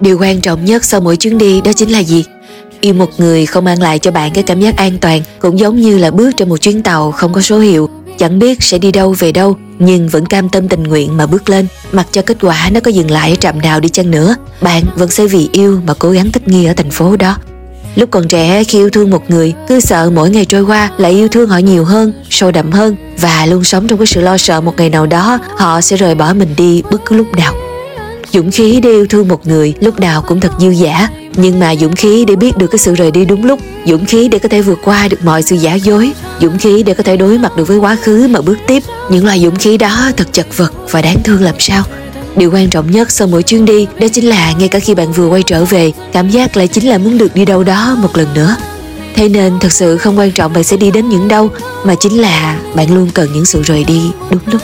điều quan trọng nhất sau mỗi chuyến đi đó chính là gì? Yêu một người không mang lại cho bạn cái cảm giác an toàn, cũng giống như là bước trên một chuyến tàu không có số hiệu. Chẳng biết sẽ đi đâu về đâu, nhưng vẫn cam tâm tình nguyện mà bước lên. Mặc cho kết quả nó có dừng lại ở trạm nào đi chăng nữa, bạn vẫn sẽ vì yêu mà cố gắng thích nghi ở thành phố đó. Lúc còn trẻ, khi yêu thương một người, cứ sợ mỗi ngày trôi qua lại yêu thương họ nhiều hơn, sâu đậm hơn, và luôn sống trong cái sự lo sợ một ngày nào đó họ sẽ rời bỏ mình đi bất cứ lúc nào dũng khí để yêu thương một người lúc nào cũng thật dư giả, nhưng mà dũng khí để biết được cái sự rời đi đúng lúc. Dũng khí để có thể vượt qua được mọi sự giả dối. Dũng khí để có thể đối mặt được với quá khứ mà bước tiếp. Những loại dũng khí đó thật chật vật và đáng thương làm sao? Điều quan trọng nhất sau mỗi chuyến đi đó chính là ngay cả khi bạn vừa quay trở về cảm giác lại chính là muốn được đi đâu đó một lần nữa. Thế nên thật sự không quan trọng bạn sẽ đi đến những đâu mà chính là bạn luôn cần những sự rời đi đúng lúc.